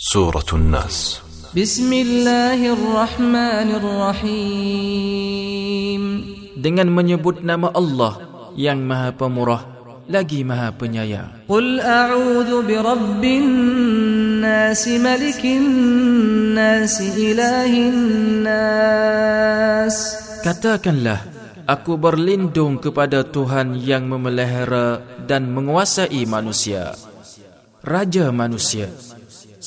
سورة الناس بسم الله الرحمن الرحيم dengan menyebut nama Allah yang Maha Pemurah lagi Maha Penyayang. قل أعوذ برب الناس ملك الناس إله الناس Katakanlah, aku berlindung kepada Tuhan yang memelihara dan menguasai manusia. Raja manusia,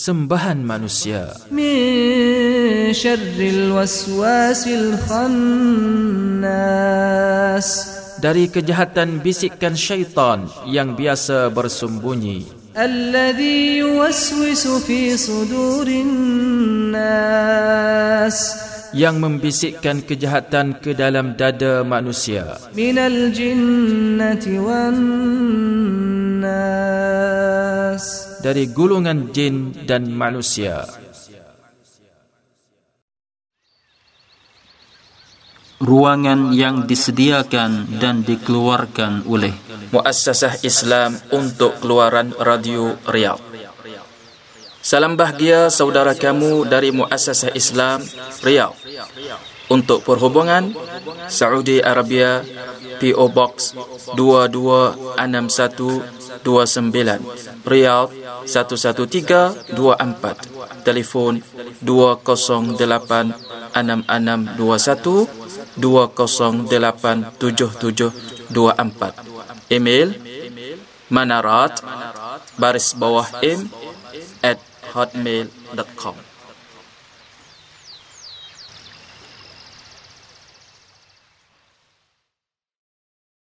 sembahan manusia. Min syarril waswasil khannas. Dari kejahatan bisikan syaitan yang biasa bersembunyi. Alladhi yuwaswisu fi sudurin nas. Yang membisikkan kejahatan ke dalam dada manusia. Minal jinnati wan nas dari gulungan jin dan manusia. ruangan yang disediakan dan dikeluarkan oleh Muassasah Islam untuk Keluaran Radio Riyadh. Salam bahagia saudara kamu dari Muassasah Islam Riyadh. Untuk perhubungan Saudi Arabia PO Box 226129 Riyadh 11324 Telefon 208 6621 2087724 Email manarat baris bawah m at hotmail.com